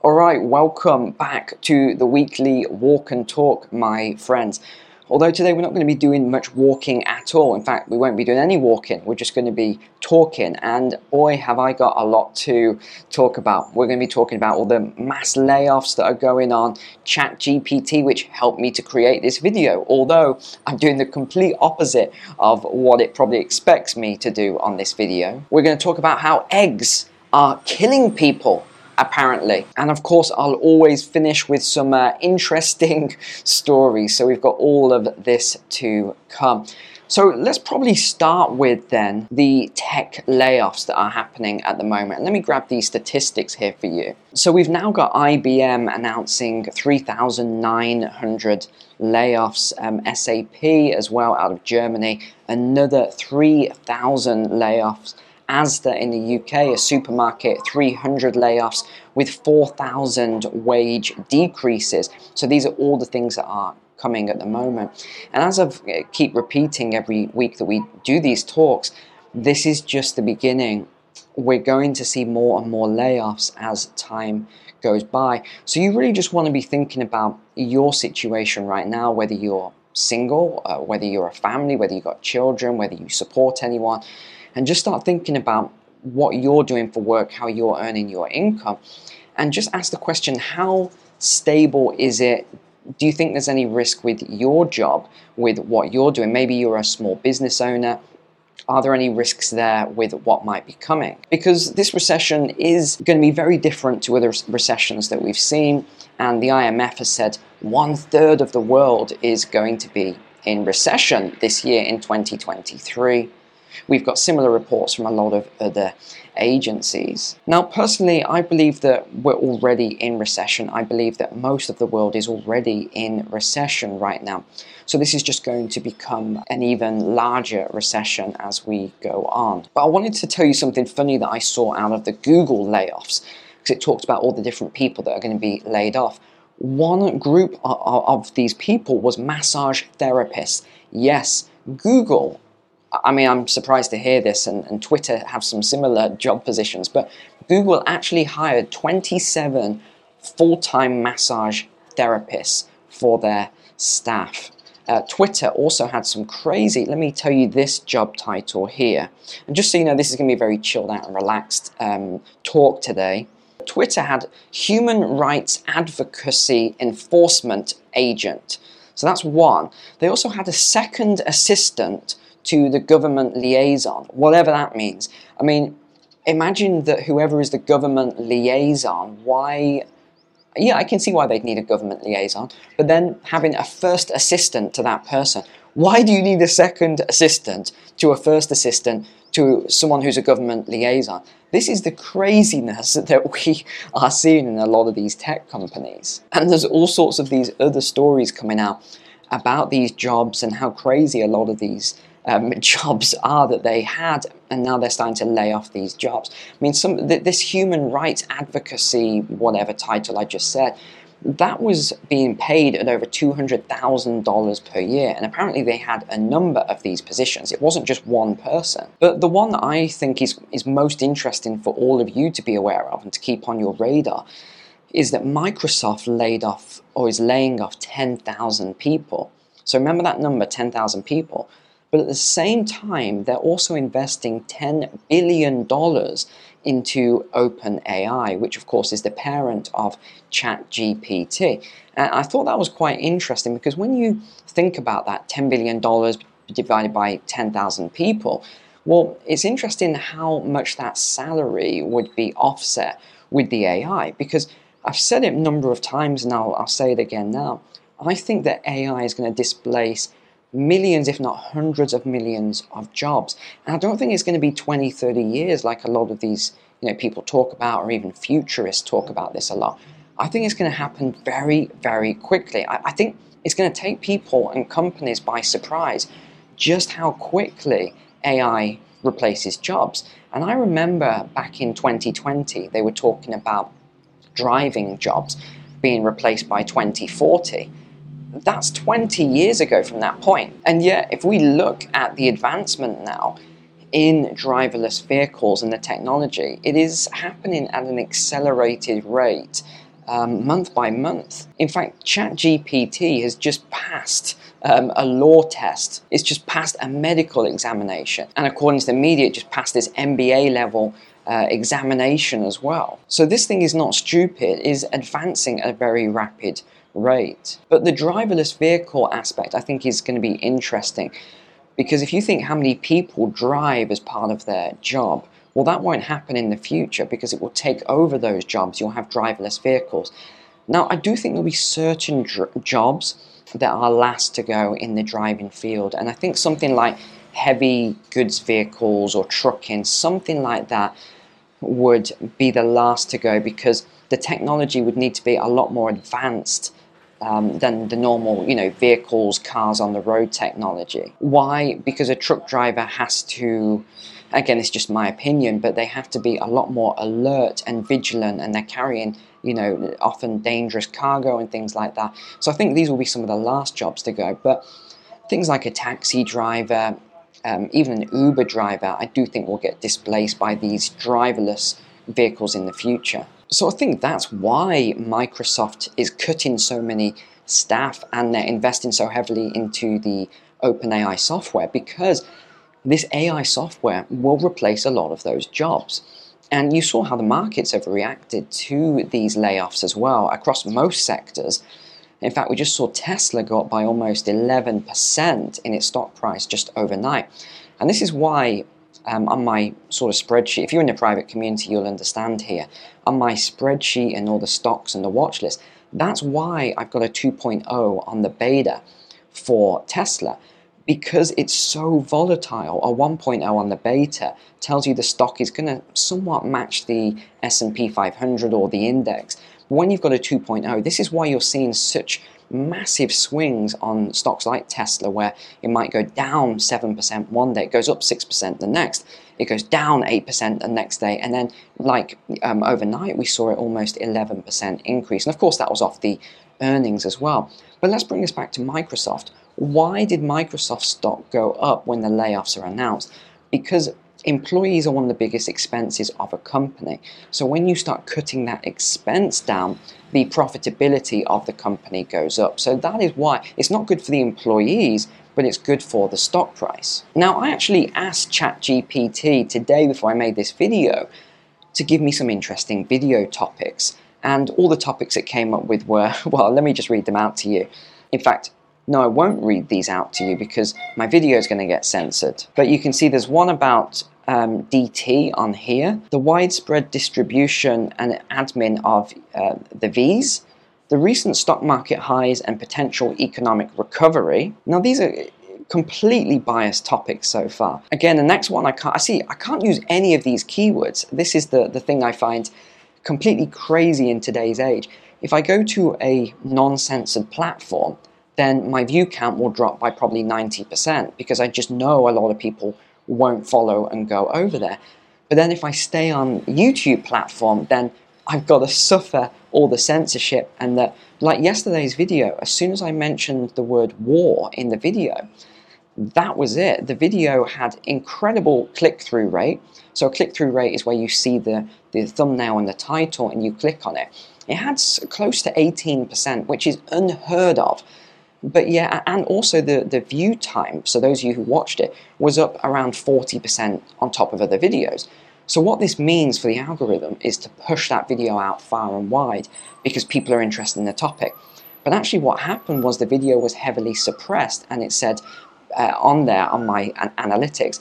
All right, welcome back to the weekly walk and talk, my friends. Although today we're not going to be doing much walking at all. In fact, we won't be doing any walking. We're just going to be talking. And boy, have I got a lot to talk about. We're going to be talking about all the mass layoffs that are going on, ChatGPT, which helped me to create this video. Although I'm doing the complete opposite of what it probably expects me to do on this video. We're going to talk about how eggs are killing people apparently. And of course, I'll always finish with some uh, interesting stories. So we've got all of this to come. So let's probably start with then the tech layoffs that are happening at the moment. let me grab these statistics here for you. So we've now got IBM announcing 3,900 layoffs, um, SAP as well out of Germany, another 3,000 layoffs Asda in the UK, a supermarket, 300 layoffs with 4,000 wage decreases. So these are all the things that are coming at the moment. And as I uh, keep repeating every week that we do these talks, this is just the beginning. We're going to see more and more layoffs as time goes by. So you really just want to be thinking about your situation right now, whether you're single, uh, whether you're a family, whether you've got children, whether you support anyone and just start thinking about what you're doing for work, how you're earning your income, and just ask the question how stable is it? Do you think there's any risk with your job, with what you're doing? Maybe you're a small business owner. Are there any risks there with what might be coming? Because this recession is going to be very different to other recessions that we've seen, and the IMF has said one third of the world is going to be in recession this year in 2023. We've got similar reports from a lot of other agencies. Now, personally, I believe that we're already in recession. I believe that most of the world is already in recession right now. So, this is just going to become an even larger recession as we go on. But I wanted to tell you something funny that I saw out of the Google layoffs, because it talked about all the different people that are going to be laid off. One group of these people was massage therapists. Yes, Google I mean, I'm surprised to hear this, and, and Twitter have some similar job positions, but Google actually hired 27 full time massage therapists for their staff. Uh, Twitter also had some crazy, let me tell you this job title here. And just so you know, this is going to be a very chilled out and relaxed um, talk today. Twitter had Human Rights Advocacy Enforcement Agent. So that's one. They also had a second assistant to the government liaison, whatever that means. I mean, imagine that whoever is the government liaison, why yeah, I can see why they'd need a government liaison, but then having a first assistant to that person. Why do you need a second assistant to a first assistant to someone who's a government liaison? This is the craziness that we are seeing in a lot of these tech companies. And there's all sorts of these other stories coming out about these jobs and how crazy a lot of these um, jobs are that they had, and now they're starting to lay off these jobs. I mean, some th- this human rights advocacy, whatever title I just said, that was being paid at over $200,000 per year. And apparently they had a number of these positions. It wasn't just one person. But the one that I think is, is most interesting for all of you to be aware of and to keep on your radar is that Microsoft laid off or is laying off 10,000 people. So remember that number, 10,000 people. But at the same time, they're also investing $10 billion into OpenAI, which of course is the parent of ChatGPT. And I thought that was quite interesting because when you think about that $10 billion divided by 10,000 people, well, it's interesting how much that salary would be offset with the AI because I've said it a number of times and I'll, I'll say it again now. I think that AI is going to displace millions, if not hundreds of millions of jobs. And I don't think it's going to be 20, 30 years like a lot of these you know, people talk about, or even futurists talk about this a lot. I think it's going to happen very, very quickly. I, I think it's going to take people and companies by surprise just how quickly AI replaces jobs. And I remember back in 2020, they were talking about driving jobs being replaced by 2040 that's 20 years ago from that point. And yet, if we look at the advancement now, in driverless vehicles and the technology, it is happening at an accelerated rate um, month by month. In fact, ChatGPT has just passed um, a law test. It's just passed a medical examination. And according to the media, it just passed this MBA level uh, examination as well. So this thing is not stupid, is advancing at a very rapid rate. But the driverless vehicle aspect I think is going to be interesting because if you think how many people drive as part of their job, well, that won't happen in the future because it will take over those jobs. You'll have driverless vehicles. Now, I do think there'll be certain dr- jobs that are last to go in the driving field, and I think something like heavy goods vehicles or trucking, something like that, would be the last to go because the technology would need to be a lot more advanced um, than the normal, you know, vehicles, cars on the road technology. Why? Because a truck driver has to, again, it's just my opinion, but they have to be a lot more alert and vigilant, and they're carrying, you know, often dangerous cargo and things like that. So I think these will be some of the last jobs to go. But things like a taxi driver, um, even an Uber driver, I do think will get displaced by these driverless vehicles in the future. So I think that's why Microsoft is cutting so many staff and they're investing so heavily into the OpenAI software because this AI software will replace a lot of those jobs. And you saw how the markets have reacted to these layoffs as well across most sectors. In fact, we just saw Tesla go up by almost 11% in its stock price just overnight. And this is why um, on my sort of spreadsheet, if you're in the private community, you'll understand here. On my spreadsheet and all the stocks and the watch list, that's why I've got a 2.0 on the beta for Tesla because it's so volatile. A 1.0 on the beta tells you the stock is going to somewhat match the S&P 500 or the index. When you've got a 2.0, this is why you're seeing such massive swings on stocks like Tesla, where it might go down 7% one day, it goes up 6% the next, it goes down 8% the next day, and then, like um, overnight, we saw it almost 11% increase. And of course, that was off the earnings as well. But let's bring this back to Microsoft. Why did Microsoft stock go up when the layoffs are announced? Because employees are one of the biggest expenses of a company. So when you start cutting that expense down, the profitability of the company goes up. So that is why it's not good for the employees, but it's good for the stock price. Now, I actually asked ChatGPT today before I made this video to give me some interesting video topics. And all the topics it came up with were, well, let me just read them out to you. In fact, no, I won't read these out to you because my video is going to get censored. But you can see there's one about um, DT on here, the widespread distribution and admin of uh, the V's, the recent stock market highs and potential economic recovery. Now, these are completely biased topics so far. Again, the next one I can't I see I can't use any of these keywords. This is the, the thing I find completely crazy in today's age. If I go to a non-censored platform, then my view count will drop by probably 90% because I just know a lot of people won't follow and go over there. But then if I stay on YouTube platform, then I've got to suffer all the censorship and that like yesterday's video, as soon as I mentioned the word war in the video, that was it. The video had incredible click-through rate. So a click-through rate is where you see the, the thumbnail and the title and you click on it. It had close to 18%, which is unheard of but yeah, and also the, the view time, so those of you who watched it, was up around 40% on top of other videos. So what this means for the algorithm is to push that video out far and wide because people are interested in the topic. But actually what happened was the video was heavily suppressed and it said uh, on there, on my an- analytics,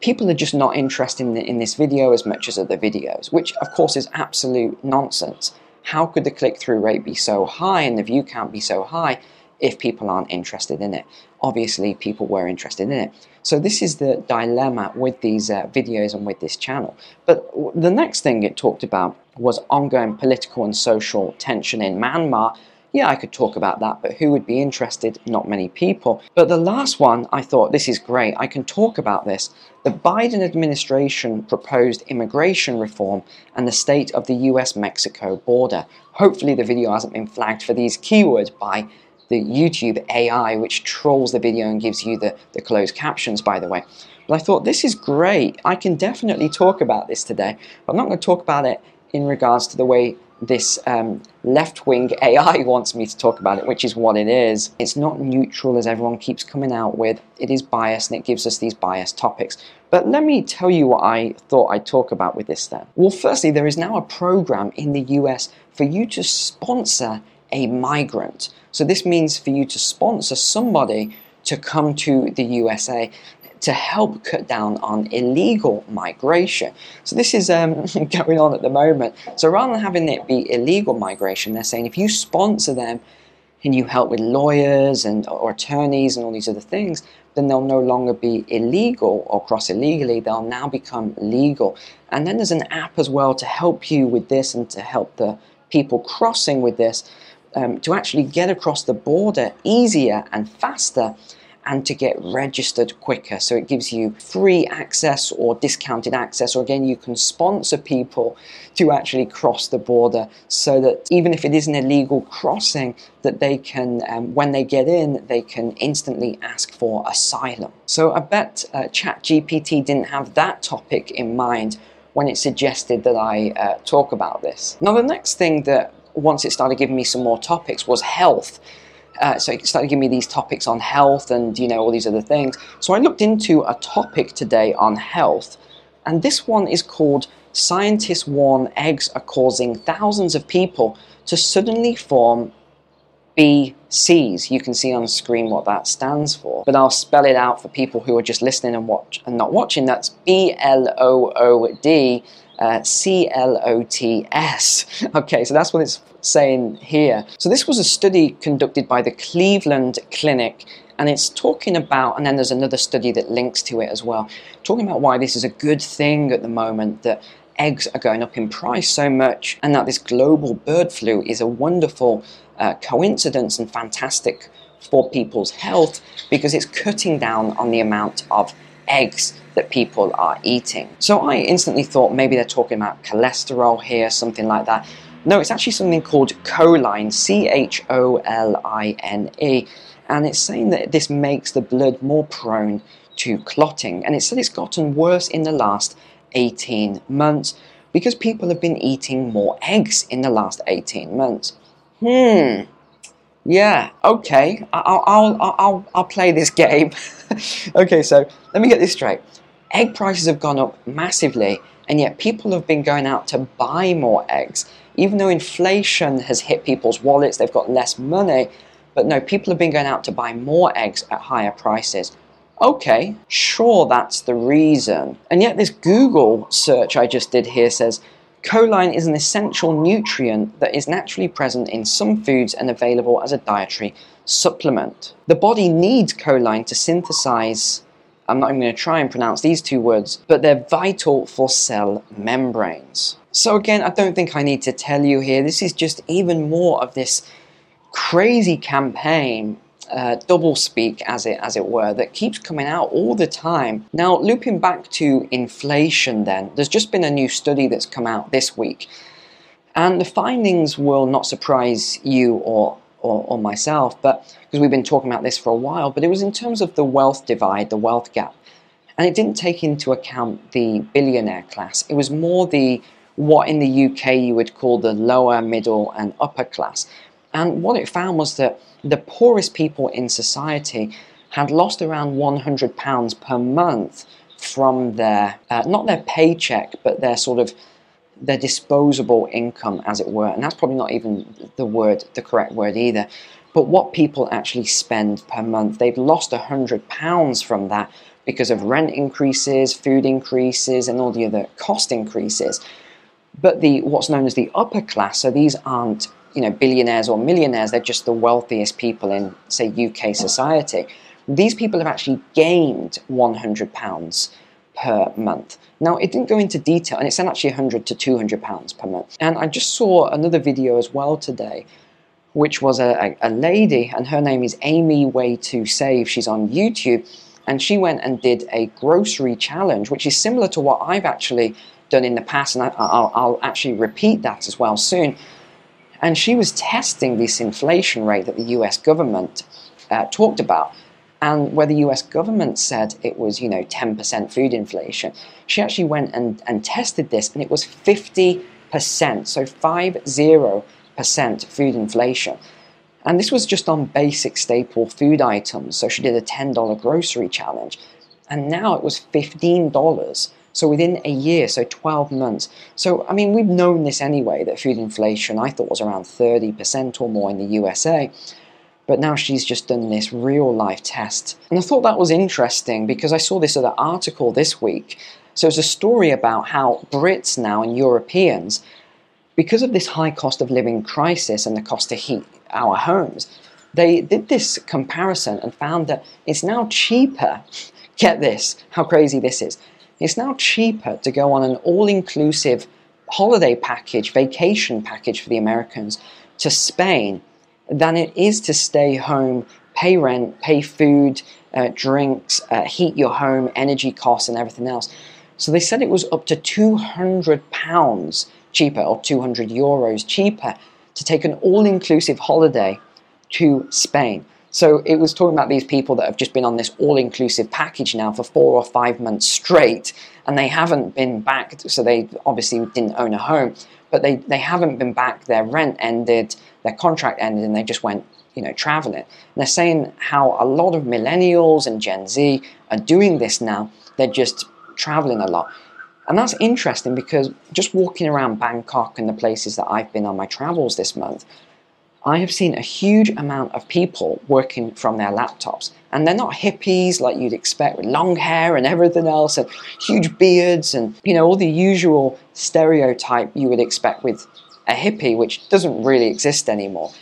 people are just not interested in, in this video as much as other videos, which of course is absolute nonsense. How could the click-through rate be so high and the view count be so high if people aren't interested in it. Obviously, people were interested in it. So this is the dilemma with these uh, videos and with this channel. But the next thing it talked about was ongoing political and social tension in Myanmar. Yeah, I could talk about that, but who would be interested? Not many people. But the last one, I thought, this is great. I can talk about this. The Biden administration proposed immigration reform and the state of the US Mexico border. Hopefully, the video hasn't been flagged for these keywords by the YouTube AI, which trolls the video and gives you the, the closed captions, by the way. But I thought, this is great. I can definitely talk about this today. I'm not going to talk about it in regards to the way this um, left wing AI wants me to talk about it, which is what it is. It's not neutral as everyone keeps coming out with. It is biased and it gives us these biased topics. But let me tell you what I thought I'd talk about with this then. Well, firstly, there is now a program in the US for you to sponsor a migrant. So this means for you to sponsor somebody to come to the USA to help cut down on illegal migration. So this is um, going on at the moment. So rather than having it be illegal migration, they're saying if you sponsor them and you help with lawyers and or attorneys and all these other things, then they'll no longer be illegal or cross illegally. They'll now become legal. And then there's an app as well to help you with this and to help the people crossing with this um, to actually get across the border easier and faster and to get registered quicker. So it gives you free access or discounted access, or again, you can sponsor people to actually cross the border so that even if it is an illegal crossing, that they can, um, when they get in, they can instantly ask for asylum. So I bet uh, ChatGPT didn't have that topic in mind when it suggested that I uh, talk about this. Now, the next thing that once it started giving me some more topics was health. Uh, so it started giving me these topics on health and you know all these other things. So I looked into a topic today on health, and this one is called "Scientists warn eggs are causing thousands of people to suddenly form BCs. You can see on screen what that stands for, but I'll spell it out for people who are just listening and watch and not watching. That's B L O O D uh, C L O T S. Okay, so that's what it's saying here. So this was a study conducted by the Cleveland Clinic and it's talking about, and then there's another study that links to it as well, talking about why this is a good thing at the moment that eggs are going up in price so much and that this global bird flu is a wonderful uh, coincidence and fantastic for people's health because it's cutting down on the amount of eggs that people are eating. So I instantly thought maybe they're talking about cholesterol here, something like that. No, it's actually something called choline, C H O L I N E, and it's saying that this makes the blood more prone to clotting. And it said it's gotten worse in the last 18 months because people have been eating more eggs in the last 18 months. Hmm. Yeah, okay. I'll, I'll, I'll, I'll play this game. okay, so let me get this straight. Egg prices have gone up massively, and yet people have been going out to buy more eggs. Even though inflation has hit people's wallets, they've got less money, but no, people have been going out to buy more eggs at higher prices. Okay, sure, that's the reason. And yet, this Google search I just did here says choline is an essential nutrient that is naturally present in some foods and available as a dietary supplement. The body needs choline to synthesize I'm not even going to try and pronounce these two words, but they're vital for cell membranes. So, again, I don't think I need to tell you here, this is just even more of this crazy campaign. Uh, double speak, as it as it were, that keeps coming out all the time. Now, looping back to inflation, then there's just been a new study that's come out this week, and the findings will not surprise you or or, or myself, but because we've been talking about this for a while, but it was in terms of the wealth divide, the wealth gap. And it didn't take into account the billionaire class. It was more the what in the UK you would call the lower, middle, and upper class. And what it found was that the poorest people in society had lost around £100 per month from their, uh, not their paycheck, but their sort of their disposable income, as it were. And that's probably not even the word, the correct word either. But what people actually spend per month, they've lost hundred pounds from that because of rent increases, food increases, and all the other cost increases. But the what's known as the upper class, so these aren't you know billionaires or millionaires, they're just the wealthiest people in say UK society. These people have actually gained 100 pounds per month. Now, it didn't go into detail, and it said actually 100 to 200 pounds per month. And I just saw another video as well today, which was a, a, lady, and her name is Amy Way to Save. She's on YouTube, and she went and did a grocery challenge, which is similar to what I've actually done in the past, and I, will I'll actually repeat that as well soon. And she was testing this inflation rate that the US government uh, talked about. And where the US government said it was, you know, 10% food inflation, she actually went and, and tested this and it was 50%. So 50% food inflation. And this was just on basic staple food items. So she did a $10 grocery challenge. And now it was $15. So within a year, so 12 months. So, I mean, we've known this anyway, that food inflation, I thought was around 30% or more in the USA. But now she's just done this real life test. And I thought that was interesting because I saw this other article this week. So it's a story about how Brits now and Europeans, because of this high cost of living crisis and the cost to heat our homes, they did this comparison and found that it's now cheaper. Get this, how crazy this is. It's now cheaper to go on an all inclusive holiday package, vacation package for the Americans to Spain than it is to stay home, pay rent, pay food, uh, drinks, uh, heat your home, energy costs, and everything else. So they said it was up to 200 pounds cheaper or 200 euros cheaper to take an all inclusive holiday to Spain. So it was talking about these people that have just been on this all inclusive package now for four or five months straight, and they haven't been back. So they obviously didn't own a home, but they, they haven't been back. Their rent ended, their contract ended, and they just went, you know, traveling. And they're saying how a lot of millennials and Gen Z are doing this now. They're just traveling a lot. And that's interesting because just walking around Bangkok and the places that I've been on my travels this month, I have seen a huge amount of people working from their laptops. And they're not hippies like you'd expect with long hair and everything else and huge beards and, you know, all the usual stereotype you would expect with a hippie, which doesn't really exist anymore.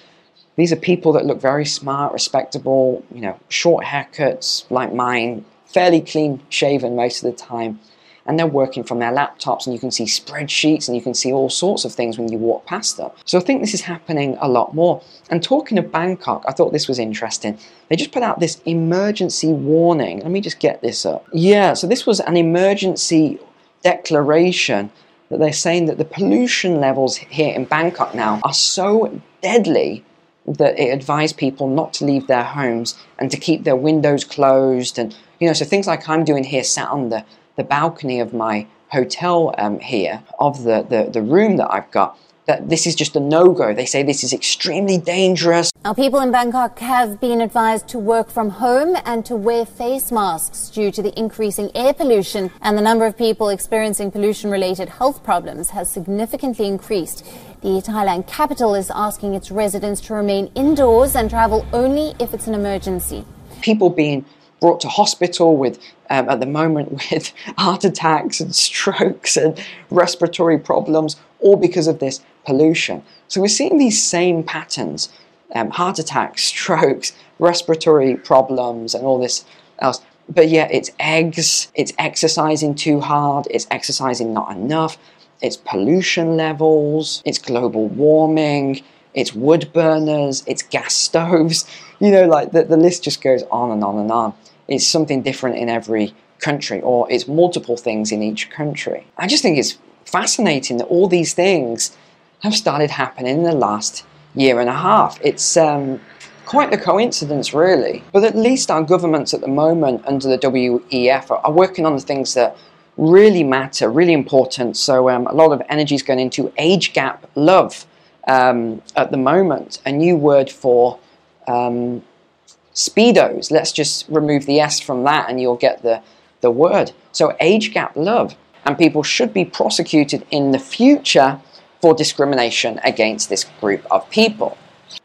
These are people that look very smart, respectable, you know, short haircuts like mine, fairly clean shaven most of the time and they're working from their laptops and you can see spreadsheets and you can see all sorts of things when you walk past them. So I think this is happening a lot more. And talking of Bangkok, I thought this was interesting. They just put out this emergency warning. Let me just get this up. Yeah, so this was an emergency declaration that they're saying that the pollution levels here in Bangkok now are so deadly that it advised people not to leave their homes and to keep their windows closed and you know so things like I'm doing here sat on the the balcony of my hotel um, here, of the, the, the room that I've got, that this is just a no go. They say this is extremely dangerous. Now, people in Bangkok have been advised to work from home and to wear face masks due to the increasing air pollution. And the number of people experiencing pollution related health problems has significantly increased. The Thailand capital is asking its residents to remain indoors and travel only if it's an emergency. People being brought to hospital with, um, at the moment, with heart attacks and strokes and respiratory problems, all because of this pollution. So we're seeing these same patterns um, heart attacks, strokes, respiratory problems, and all this else. But yeah, it's eggs, it's exercising too hard, it's exercising not enough, it's pollution levels, it's global warming, it's wood burners, it's gas stoves. You know, like the, the list just goes on and on and on it's something different in every country or it's multiple things in each country. I just think it's fascinating that all these things have started happening in the last year and a half. It's um, quite the coincidence, really. But at least our governments at the moment under the WEF are, are working on the things that really matter, really important. So um, a lot of energy is going into age gap love um, at the moment, a new word for um, Speedos. Let's just remove the S from that and you'll get the, the word. So, age gap love. And people should be prosecuted in the future for discrimination against this group of people.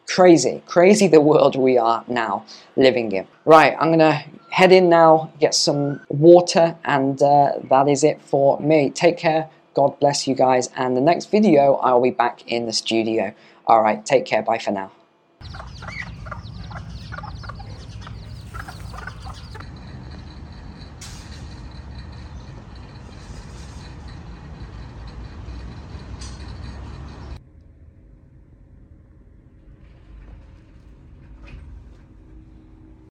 Crazy, crazy the world we are now living in. Right, I'm gonna head in now, get some water, and uh, that is it for me. Take care, God bless you guys, and the next video I'll be back in the studio. Alright, take care, bye for now.